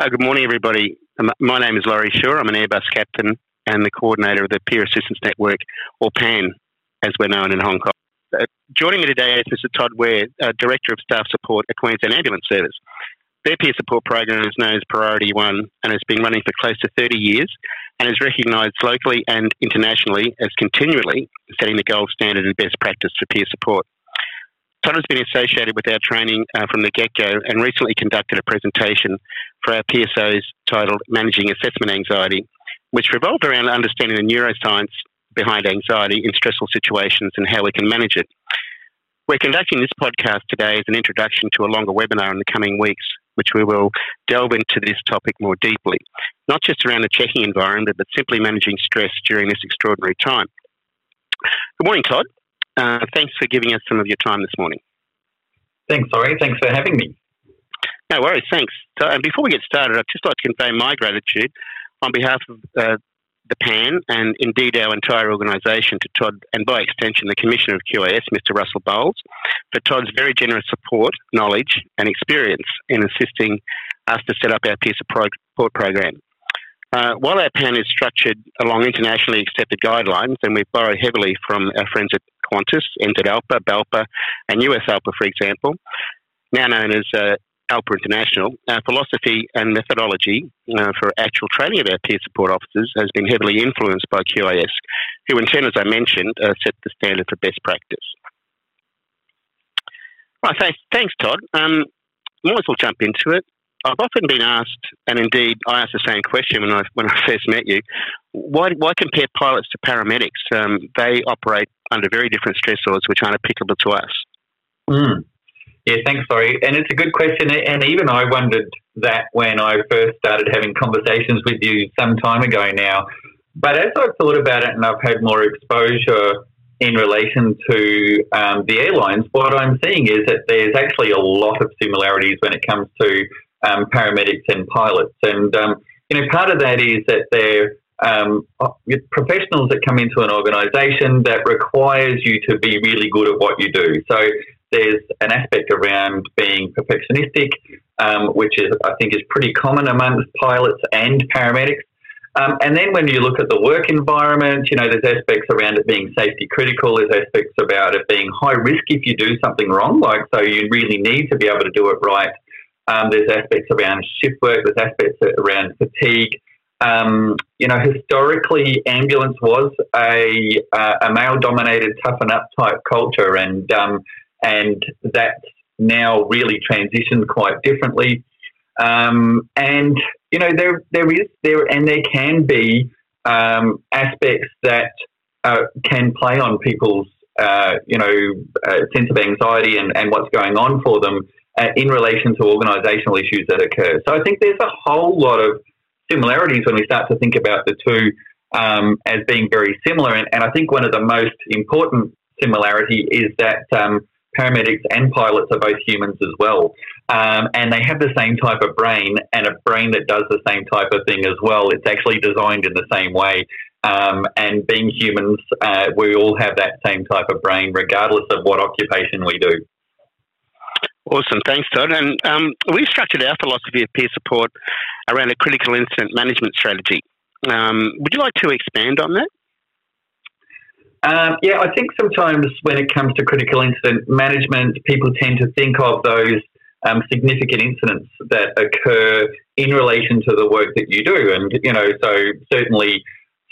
Uh, good morning, everybody. Um, my name is Laurie Shaw. I'm an Airbus captain and the coordinator of the Peer Assistance Network, or PAN, as we're known in Hong Kong. Uh, joining me today is Mr. Todd Wehr, uh, Director of Staff Support at Queensland Ambulance Service. Their peer support program is known as Priority One and has been running for close to 30 years and is recognised locally and internationally as continually setting the gold standard and best practice for peer support. Todd has been associated with our training uh, from the get go and recently conducted a presentation for our PSOs titled Managing Assessment Anxiety, which revolved around understanding the neuroscience behind anxiety in stressful situations and how we can manage it. We're conducting this podcast today as an introduction to a longer webinar in the coming weeks, which we will delve into this topic more deeply, not just around the checking environment, but simply managing stress during this extraordinary time. Good morning, Todd. Uh, thanks for giving us some of your time this morning. Thanks, Laurie. Thanks for having me. No worries, thanks. So, and before we get started, I'd just like to convey my gratitude on behalf of uh, the PAN and indeed our entire organisation to Todd and by extension the Commissioner of QAS, Mr Russell Bowles, for Todd's very generous support, knowledge and experience in assisting us to set up our peer support program. Uh, while our PAN is structured along internationally accepted guidelines, and we've borrowed heavily from our friends at Qantas, NZ ALPA, BALPA, and US ALPA, for example, now known as uh, ALPA International, our philosophy and methodology uh, for actual training of our peer support officers has been heavily influenced by QAS, who in turn, as I mentioned, uh, set the standard for best practice. Right, thanks, thanks Todd. Um, might as well jump into it. I've often been asked, and indeed I asked the same question when I when I first met you. Why why compare pilots to paramedics? Um, they operate under very different stressors, which aren't applicable to us. Mm. Yeah, thanks, sorry. And it's a good question. And even I wondered that when I first started having conversations with you some time ago now. But as I've thought about it and I've had more exposure in relation to um, the airlines, what I'm seeing is that there's actually a lot of similarities when it comes to um, paramedics and pilots. And, um, you know, part of that is that they're um, professionals that come into an organisation that requires you to be really good at what you do. So there's an aspect around being perfectionistic, um, which is I think is pretty common amongst pilots and paramedics. Um, and then when you look at the work environment, you know, there's aspects around it being safety critical. There's aspects about it being high risk if you do something wrong, like so you really need to be able to do it right. Um, there's aspects around shift work. There's aspects around fatigue. Um, you know, historically, ambulance was a, uh, a male-dominated toughen up type culture, and um, and that's now really transitioned quite differently. Um, and you know, there there is there and there can be um, aspects that uh, can play on people's uh, you know uh, sense of anxiety and, and what's going on for them in relation to organisational issues that occur. So I think there's a whole lot of similarities when we start to think about the two um, as being very similar. And, and, I think one of the most important similarity is that um, paramedics and pilots are both humans as well. Um, and they have the same type of brain and a brain that does the same type of thing as well. It's actually designed in the same way. Um, and being humans, uh, we all have that same type of brain, regardless of what occupation we do. Awesome, thanks, Todd. And um, we've structured our philosophy of peer support around a critical incident management strategy. Um, would you like to expand on that? Um, yeah, I think sometimes when it comes to critical incident management, people tend to think of those um, significant incidents that occur in relation to the work that you do. And, you know, so certainly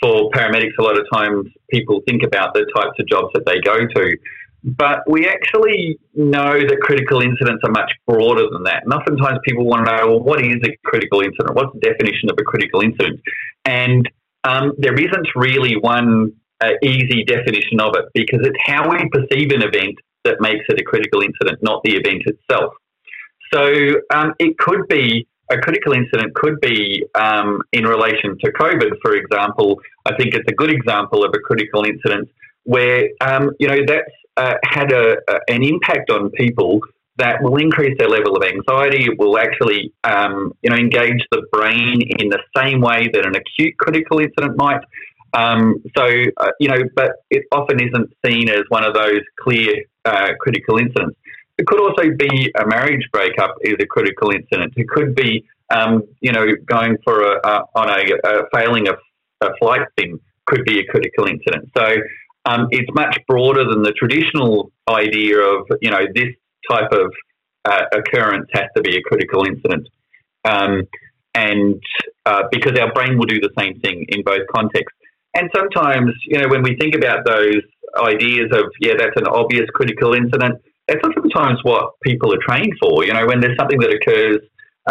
for paramedics, a lot of times people think about the types of jobs that they go to. But we actually know that critical incidents are much broader than that. And oftentimes people want to know, well, what is a critical incident? What's the definition of a critical incident? And um, there isn't really one uh, easy definition of it because it's how we perceive an event that makes it a critical incident, not the event itself. So um, it could be a critical incident could be um, in relation to COVID, for example. I think it's a good example of a critical incident where um, you know that's uh, had a, a, an impact on people that will increase their level of anxiety. It will actually, um, you know, engage the brain in the same way that an acute critical incident might. Um, so, uh, you know, but it often isn't seen as one of those clear uh, critical incidents. It could also be a marriage breakup is a critical incident. It could be um, you know, going for a, a on a, a failing of a flight thing could be a critical incident. So um, it's much broader than the traditional idea of, you know, this type of uh, occurrence has to be a critical incident. Um, and uh, because our brain will do the same thing in both contexts. And sometimes, you know, when we think about those ideas of, yeah, that's an obvious critical incident, that's sometimes what people are trained for. You know, when there's something that occurs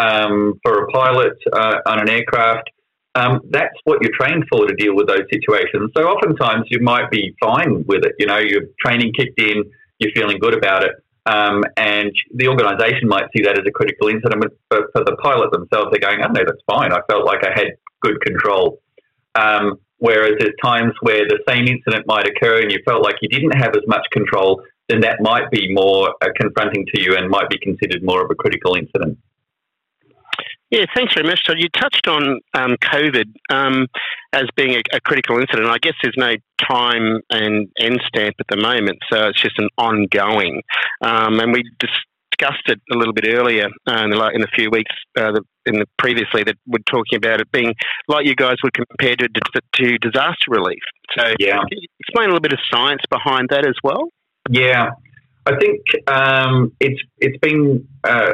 um, for a pilot uh, on an aircraft, um, that's what you're trained for to deal with those situations. So oftentimes you might be fine with it. You know, your training kicked in, you're feeling good about it. Um, and the organisation might see that as a critical incident, but for the pilot themselves, they're going, "Oh no, that's fine. I felt like I had good control." Um, whereas there's times where the same incident might occur and you felt like you didn't have as much control, then that might be more uh, confronting to you and might be considered more of a critical incident. Yeah, thanks very much. So you touched on um, COVID um, as being a, a, critical incident. I guess there's no time and end stamp at the moment, so it's just an ongoing. Um, and we discussed it a little bit earlier uh, in, the, in a few weeks uh, in the previously that we're talking about it being like you guys would compare to, to disaster relief. So yeah. explain a little bit of science behind that as well? Yeah, I think um, it's it's been uh,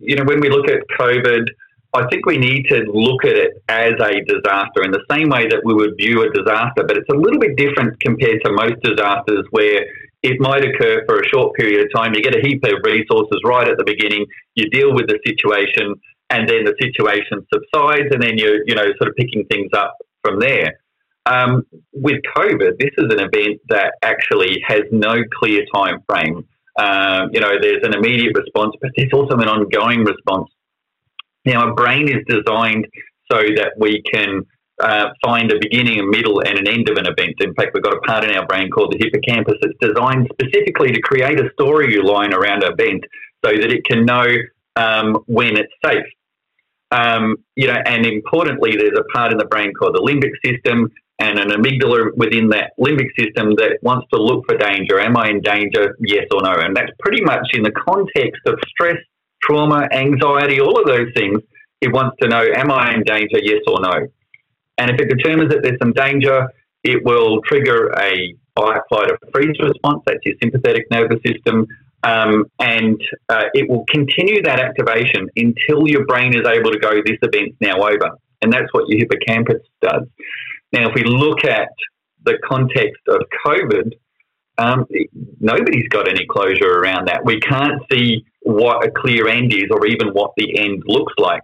you know when we look at COVID, I think we need to look at it as a disaster in the same way that we would view a disaster, but it's a little bit different compared to most disasters where it might occur for a short period of time. You get a heap of resources right at the beginning, you deal with the situation, and then the situation subsides, and then you're, you know, sort of picking things up from there. Um, with COVID, this is an event that actually has no clear time frame. Um, you know, there's an immediate response, but there's also an ongoing response. Now, our brain is designed so that we can uh, find a beginning, a middle, and an end of an event. In fact, we've got a part in our brain called the hippocampus that's designed specifically to create a storyline around an event so that it can know um, when it's safe. Um, you know, and importantly, there's a part in the brain called the limbic system and an amygdala within that limbic system that wants to look for danger. Am I in danger? Yes or no? And that's pretty much in the context of stress trauma, anxiety, all of those things, it wants to know, am I in danger, yes or no? And if it determines that there's some danger, it will trigger a fight, flight, or freeze response. That's your sympathetic nervous system. Um, and uh, it will continue that activation until your brain is able to go, this event's now over. And that's what your hippocampus does. Now, if we look at the context of COVID, um, nobody's got any closure around that. We can't see what a clear end is or even what the end looks like.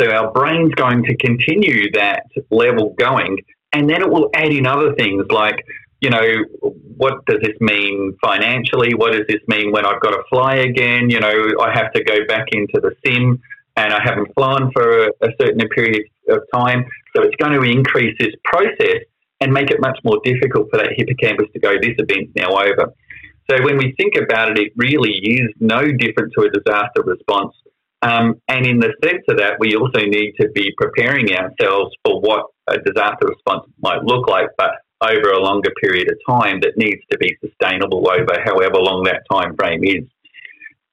So our brain's going to continue that level going, and then it will add in other things like, you know, what does this mean financially? What does this mean when I've got to fly again? You know, I have to go back into the sim and I haven't flown for a, a certain period of time. So it's going to increase this process and make it much more difficult for that hippocampus to go, this event's now over. So when we think about it, it really is no different to a disaster response. Um, and in the sense of that, we also need to be preparing ourselves for what a disaster response might look like, but over a longer period of time that needs to be sustainable over however long that time frame is.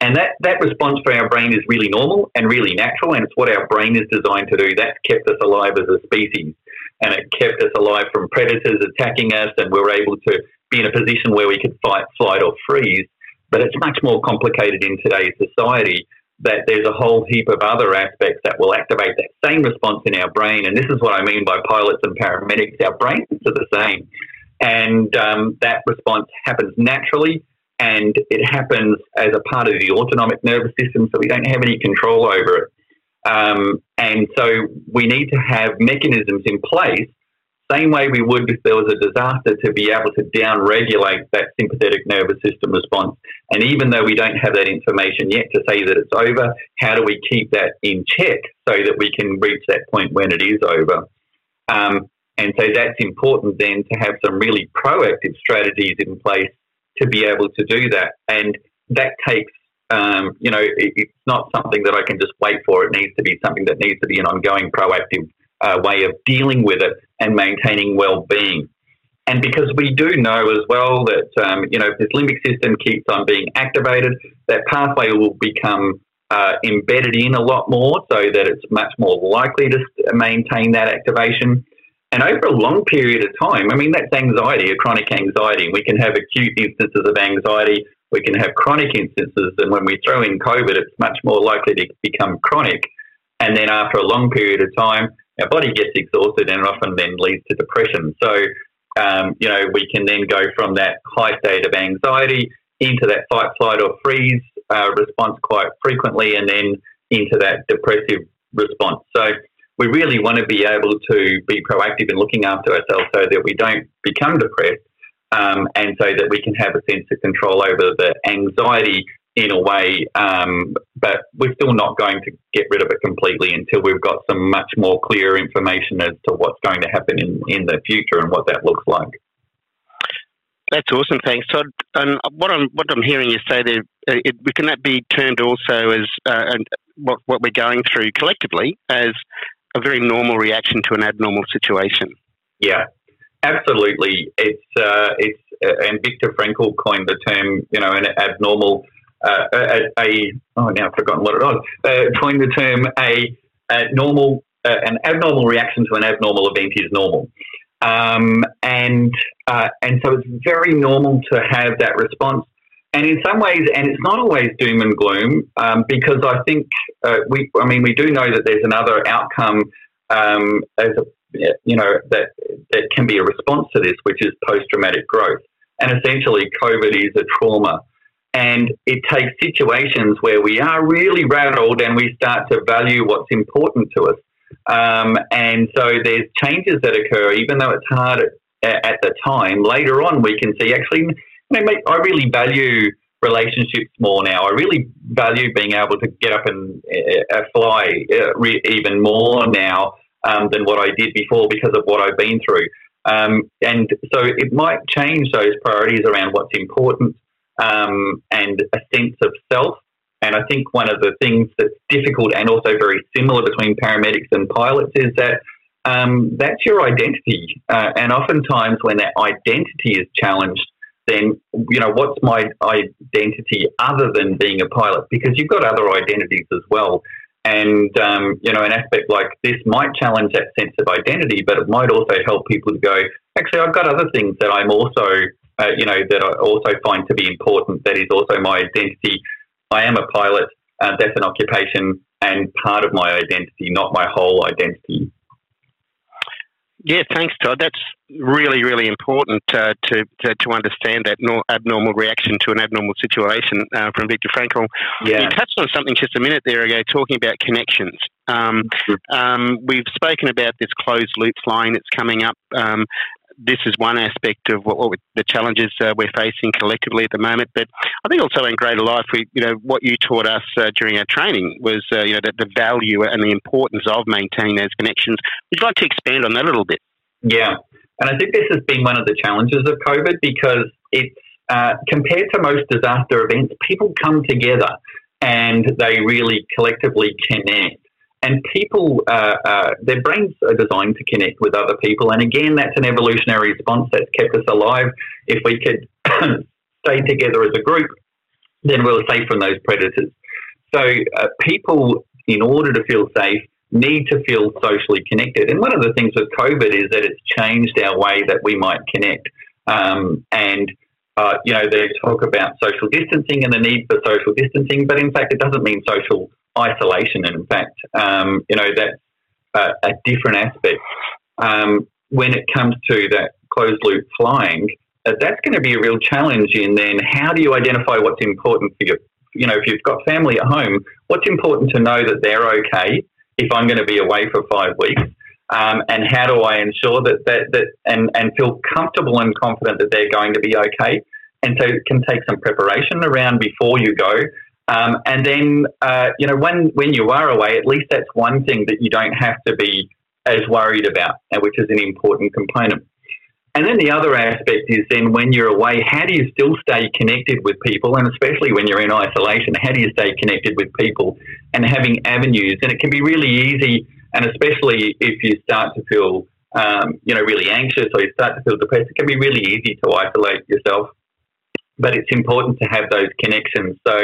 And that, that response for our brain is really normal and really natural, and it's what our brain is designed to do. That's kept us alive as a species, and it kept us alive from predators attacking us, and we were able to be in a position where we could fight, flight, or freeze. But it's much more complicated in today's society that there's a whole heap of other aspects that will activate that same response in our brain. And this is what I mean by pilots and paramedics. Our brains are the same. And um, that response happens naturally and it happens as a part of the autonomic nervous system, so we don't have any control over it. Um, and so we need to have mechanisms in place same way we would if there was a disaster to be able to down regulate that sympathetic nervous system response. And even though we don't have that information yet to say that it's over, how do we keep that in check so that we can reach that point when it is over? Um, and so that's important then to have some really proactive strategies in place to be able to do that. And that takes um, you know, it, it's not something that I can just wait for. It needs to be something that needs to be an ongoing proactive uh, way of dealing with it and maintaining well-being. And because we do know as well that um, you know if this limbic system keeps on being activated, that pathway will become uh, embedded in a lot more so that it's much more likely to maintain that activation. And over a long period of time, I mean, that's anxiety, a chronic anxiety. We can have acute instances of anxiety, we can have chronic instances, and when we throw in COVID, it's much more likely to become chronic. And then after a long period of time, our body gets exhausted and often then leads to depression. So, um, you know, we can then go from that high state of anxiety into that fight, flight, or freeze uh, response quite frequently, and then into that depressive response. So, we really want to be able to be proactive in looking after ourselves so that we don't become depressed um, and so that we can have a sense of control over the anxiety in a way, um, but we're still not going to get rid of it completely until we've got some much more clear information as to what's going to happen in, in the future and what that looks like. That's awesome, thanks, Todd. And what I'm what I'm hearing you say there, uh, it, can that be termed also as uh, and what what we're going through collectively as a very normal reaction to an abnormal situation? Yeah, absolutely. It's uh, it's uh, and Viktor Frankl coined the term, you know, an abnormal uh, a, a, oh now I've forgotten what it was. Uh, coined the term a, a normal uh, an abnormal reaction to an abnormal event is normal, um, and uh, and so it's very normal to have that response. And in some ways, and it's not always doom and gloom, um, because I think uh, we, I mean, we do know that there's another outcome um, as a, you know, that that can be a response to this, which is post traumatic growth. And essentially, COVID is a trauma and it takes situations where we are really rattled and we start to value what's important to us. Um, and so there's changes that occur, even though it's hard at, at the time. Later on, we can see actually, I really value relationships more now. I really value being able to get up and uh, fly uh, re- even more now um, than what I did before because of what I've been through. Um, and so it might change those priorities around what's important um, and a sense of self. And I think one of the things that's difficult and also very similar between paramedics and pilots is that um, that's your identity. Uh, and oftentimes, when that identity is challenged, then you know what's my identity other than being a pilot? Because you've got other identities as well. And um, you know, an aspect like this might challenge that sense of identity, but it might also help people to go. Actually, I've got other things that I'm also uh, you know, that I also find to be important. That is also my identity. I am a pilot. Uh, that's an occupation and part of my identity, not my whole identity. Yeah, thanks, Todd. That's really, really important uh, to, to, to understand that no, abnormal reaction to an abnormal situation uh, from Viktor Frankl. Yeah. You touched on something just a minute there ago, talking about connections. Um, mm-hmm. um, we've spoken about this closed loop flying that's coming up. Um, this is one aspect of what, what the challenges uh, we're facing collectively at the moment. But I think also in greater life, we, you know, what you taught us uh, during our training was, uh, you know, the, the, value and the importance of maintaining those connections. Would you like to expand on that a little bit? Yeah, and I think this has been one of the challenges of COVID because it's uh, compared to most disaster events, people come together and they really collectively connect. And people, uh, uh, their brains are designed to connect with other people. And again, that's an evolutionary response that's kept us alive. If we could stay together as a group, then we're safe from those predators. So, uh, people, in order to feel safe, need to feel socially connected. And one of the things with COVID is that it's changed our way that we might connect. Um, and uh, you know, they talk about social distancing and the need for social distancing, but in fact, it doesn't mean social isolation. And in fact, um, you know, that's a, a different aspect. Um, when it comes to that closed loop flying, uh, that's going to be a real challenge in then how do you identify what's important for you? You know, if you've got family at home, what's important to know that they're okay if I'm going to be away for five weeks? Um, and how do I ensure that, that, that and, and feel comfortable and confident that they're going to be okay? And so it can take some preparation around before you go. Um, and then, uh, you know, when, when you are away, at least that's one thing that you don't have to be as worried about, which is an important component. And then the other aspect is then when you're away, how do you still stay connected with people? And especially when you're in isolation, how do you stay connected with people and having avenues? And it can be really easy, and especially if you start to feel, um, you know, really anxious or you start to feel depressed, it can be really easy to isolate yourself. But it's important to have those connections. So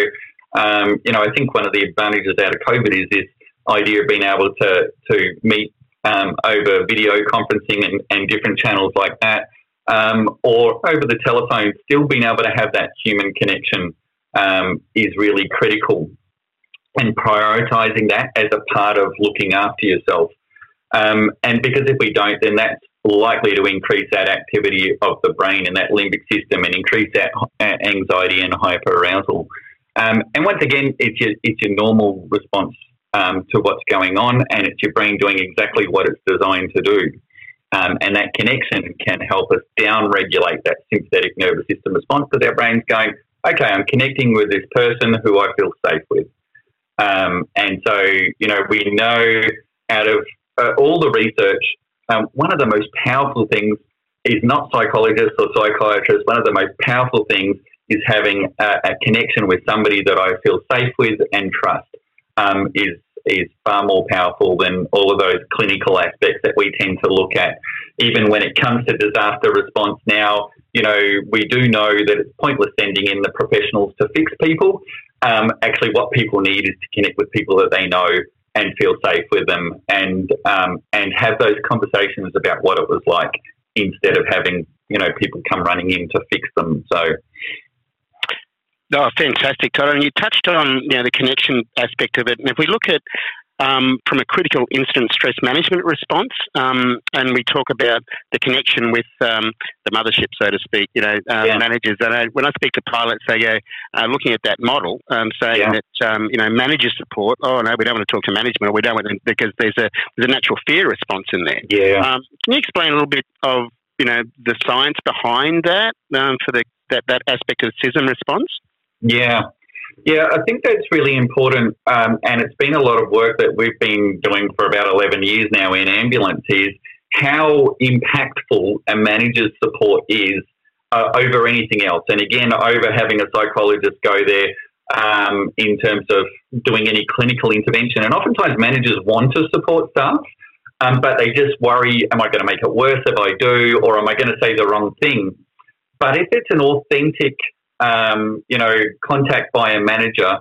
Um, you know, I think one of the advantages out of COVID is this idea of being able to to meet um, over video conferencing and, and, different channels like that, um, or over the telephone. Still being able to have that human connection um, is really critical, and prioritizing that as a part of looking after yourself. Um, and because if we don't, then that's likely to increase that activity of the brain and that limbic system and increase that anxiety and hyperarousal. Um, and once again, it's your, it's your normal response um, to what's going on, and it's your brain doing exactly what it's designed to do. Um, and that connection can help us down regulate that sympathetic nervous system response because our brain's going, okay, I'm connecting with this person who I feel safe with. Um, and so, you know, we know out of uh, all the research um, one of the most powerful things is not psychologists or psychiatrists. One of the most powerful things is having a, a connection with somebody that I feel safe with and trust. Um, is is far more powerful than all of those clinical aspects that we tend to look at. Even when it comes to disaster response now, you know, we do know that it's pointless sending in the professionals to fix people. Um, actually, what people need is to connect with people that they know and feel safe with them and um, and have those conversations about what it was like instead of having you know people come running in to fix them. So. Oh, fantastic, Todd. And you touched on you know the connection aspect of it. And if we look at um, from a critical incident stress management response, um, and we talk about the connection with um, the mothership, so to speak. You know, uh, yeah. managers. And I, when I speak to pilots, they go uh, looking at that model, um, saying yeah. that um, you know manager support. Oh no, we don't want to talk to management, or we don't want to, because there's a there's a natural fear response in there. Yeah. Um, can you explain a little bit of you know the science behind that for the that that aspect of the CISM response? Yeah. Yeah, I think that's really important, um, and it's been a lot of work that we've been doing for about 11 years now in ambulance is how impactful a manager's support is uh, over anything else. And again, over having a psychologist go there um, in terms of doing any clinical intervention. And oftentimes managers want to support staff, um, but they just worry, am I going to make it worse if I do, or am I going to say the wrong thing? But if it's an authentic um, you know, contact by a manager,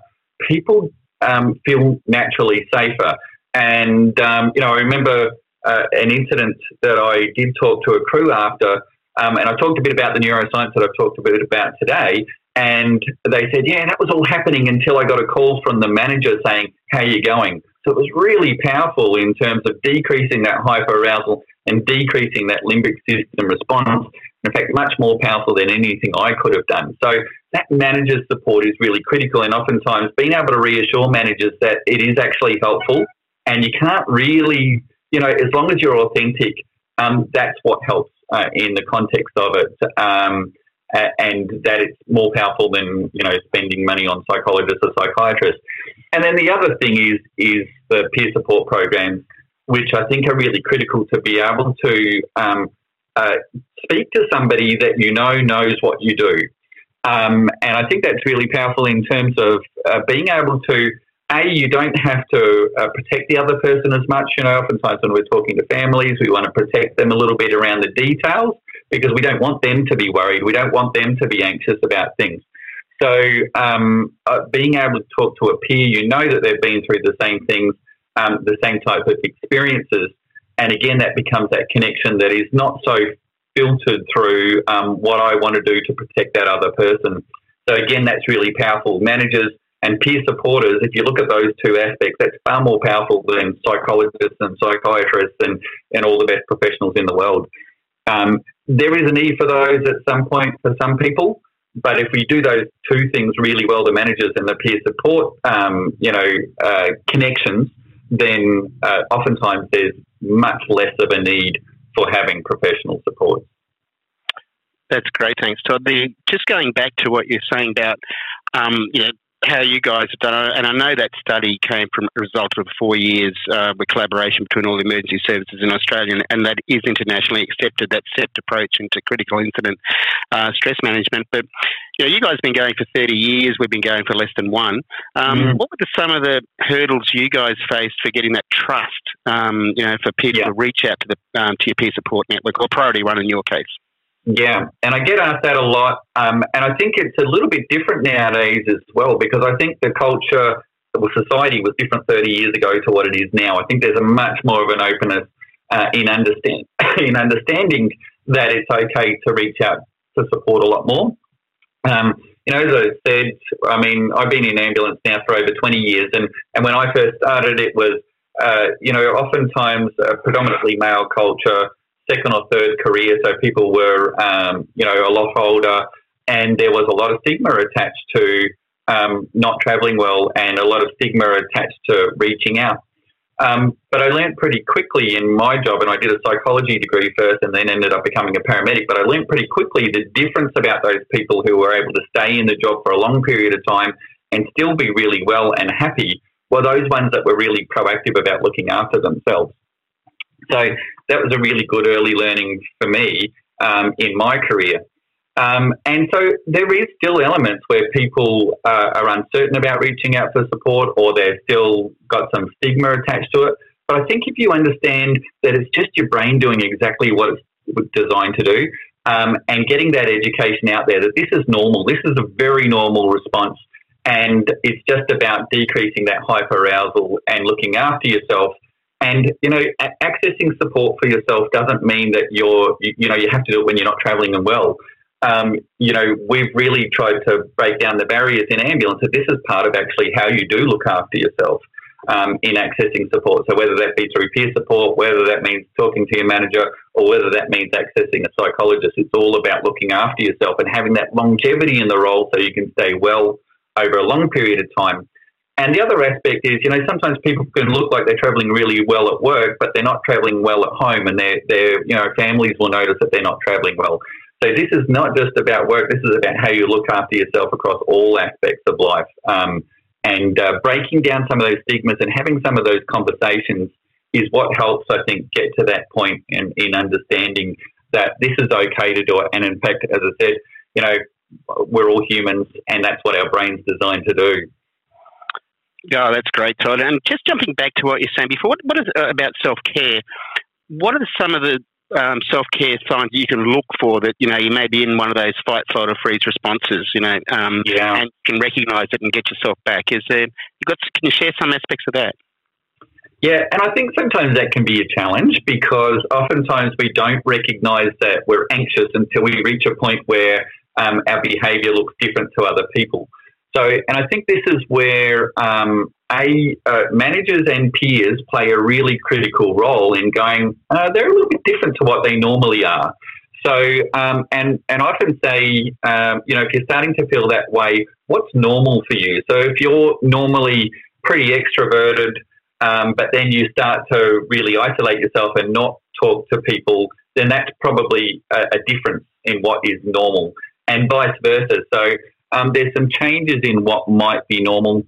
people um, feel naturally safer. And, um, you know, I remember uh, an incident that I did talk to a crew after, um, and I talked a bit about the neuroscience that I've talked a bit about today. And they said, yeah, that was all happening until I got a call from the manager saying, how are you going? So it was really powerful in terms of decreasing that hyperarousal and decreasing that limbic system response in fact, much more powerful than anything I could have done. So that manager's support is really critical, and oftentimes being able to reassure managers that it is actually helpful, and you can't really, you know, as long as you're authentic, um, that's what helps uh, in the context of it. Um, and that it's more powerful than you know spending money on psychologists or psychiatrists. And then the other thing is is the peer support programs, which I think are really critical to be able to um, uh, speak to somebody that you know knows what you do. Um, and I think that's really powerful in terms of uh, being able to, A, you don't have to uh, protect the other person as much. You know, oftentimes when we're talking to families, we want to protect them a little bit around the details because we don't want them to be worried. We don't want them to be anxious about things. So, um, uh, being able to talk to a peer, you know that they've been through the same things, um, the same type of experiences, and again, that becomes that connection that is not so filtered through um, what I want to do to protect that other person. So again, that's really powerful. Managers and peer supporters, if you look at those two aspects, that's far more powerful than psychologists and psychiatrists and, and all the best professionals in the world. Um, there is a need for those at some point for some people, but if we do those two things really well, the managers and the peer support, um, you know, uh, connections, then uh, oftentimes there's much less of a need for having professional support. That's great, thanks, Todd. The, just going back to what you're saying about, um, you know, how you guys have done it, and I know that study came from a result of four years uh, with collaboration between all the emergency services in Australia, and that is internationally accepted, that SEPT approach into critical incident uh, stress management. But you know, you guys have been going for 30 years. We've been going for less than one. Um, mm. What were the, some of the hurdles you guys faced for getting that trust? Um, you know, for people yeah. to reach out to the um, to your peer support network or Priority One in your case. Yeah, and I get asked that a lot, um, and I think it's a little bit different nowadays as well because I think the culture, well, society was different 30 years ago to what it is now. I think there's a much more of an openness uh, in understand in understanding that it's okay to reach out to support a lot more. Um, you know, as I said, I mean, I've been in ambulance now for over 20 years, and, and when I first started, it was, uh, you know, oftentimes a predominantly male culture, second or third career, so people were, um, you know, a lot older, and there was a lot of stigma attached to um, not travelling well, and a lot of stigma attached to reaching out. Um, but I learned pretty quickly in my job, and I did a psychology degree first and then ended up becoming a paramedic. But I learned pretty quickly the difference about those people who were able to stay in the job for a long period of time and still be really well and happy were those ones that were really proactive about looking after themselves. So that was a really good early learning for me um, in my career. Um, and so there is still elements where people uh, are uncertain about reaching out for support or they've still got some stigma attached to it. But I think if you understand that it's just your brain doing exactly what it's designed to do um, and getting that education out there that this is normal, this is a very normal response. And it's just about decreasing that hyperarousal and looking after yourself. And you know, accessing support for yourself doesn't mean that you're you, you know you have to do it when you're not traveling and well um, you know, we've really tried to break down the barriers in ambulance. That this is part of actually how you do look after yourself um, in accessing support. So whether that be through peer support, whether that means talking to your manager, or whether that means accessing a psychologist, it's all about looking after yourself and having that longevity in the role so you can stay well over a long period of time. And the other aspect is, you know, sometimes people can look like they're traveling really well at work, but they're not traveling well at home, and their their you know families will notice that they're not traveling well. So this is not just about work. This is about how you look after yourself across all aspects of life. Um, and uh, breaking down some of those stigmas and having some of those conversations is what helps, I think, get to that point in, in understanding that this is okay to do it. And in fact, as I said, you know, we're all humans, and that's what our brain's designed to do. Yeah, that's great, Todd. And just jumping back to what you're saying before, what, what is uh, about self care? What are some of the um, self care signs you can look for that you know you may be in one of those fight, flight, or freeze responses, you know, um, yeah. and can recognise it and get yourself back. Is there? You got? Can you share some aspects of that? Yeah, and I think sometimes that can be a challenge because oftentimes we don't recognise that we're anxious until we reach a point where um, our behaviour looks different to other people. So, and I think this is where um, a uh, managers and peers play a really critical role in going. Uh, they're a little bit different to what they normally are. So, um, and and I often say, um, you know, if you're starting to feel that way, what's normal for you? So, if you're normally pretty extroverted, um, but then you start to really isolate yourself and not talk to people, then that's probably a, a difference in what is normal, and vice versa. So, um, there's some changes in what might be normal.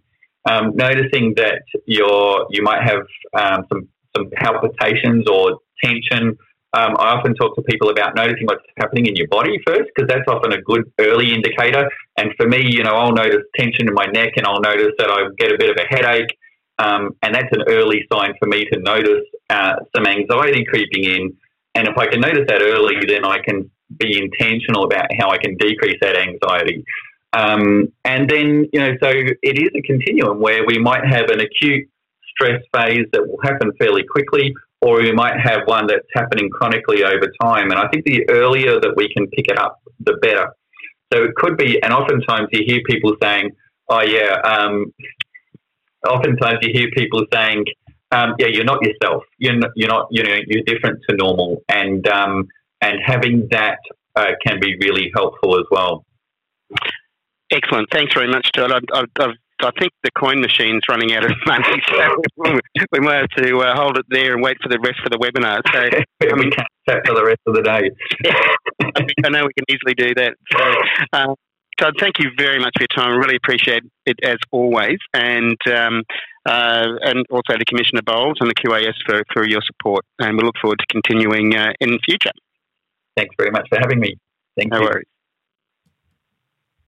Um, noticing that you're, you might have um, some, some palpitations or tension. Um, I often talk to people about noticing what's happening in your body first, because that's often a good early indicator. And for me, you know, I'll notice tension in my neck and I'll notice that I get a bit of a headache. Um, and that's an early sign for me to notice uh, some anxiety creeping in. And if I can notice that early, then I can be intentional about how I can decrease that anxiety. Um, and then, you know, so it is a continuum where we might have an acute stress phase that will happen fairly quickly, or we might have one that's happening chronically over time. And I think the earlier that we can pick it up, the better. So it could be, and oftentimes you hear people saying, oh, yeah, um, oftentimes you hear people saying, um, yeah, you're not yourself. You're not, you're not, you know, you're different to normal. And, um, and having that uh, can be really helpful as well. Excellent. Thanks very much, Todd. I, I, I, think the coin machine's running out of money, so we might have to uh, hold it there and wait for the rest of the webinar. So we can't chat for the rest of the day. I know we can easily do that. So, uh, Todd, thank you very much for your time. I really appreciate it as always, and um, uh, and also the Commissioner Bowles and the QAS for, for your support. And we look forward to continuing uh, in the future. Thanks very much for having me. Thank no you. worries.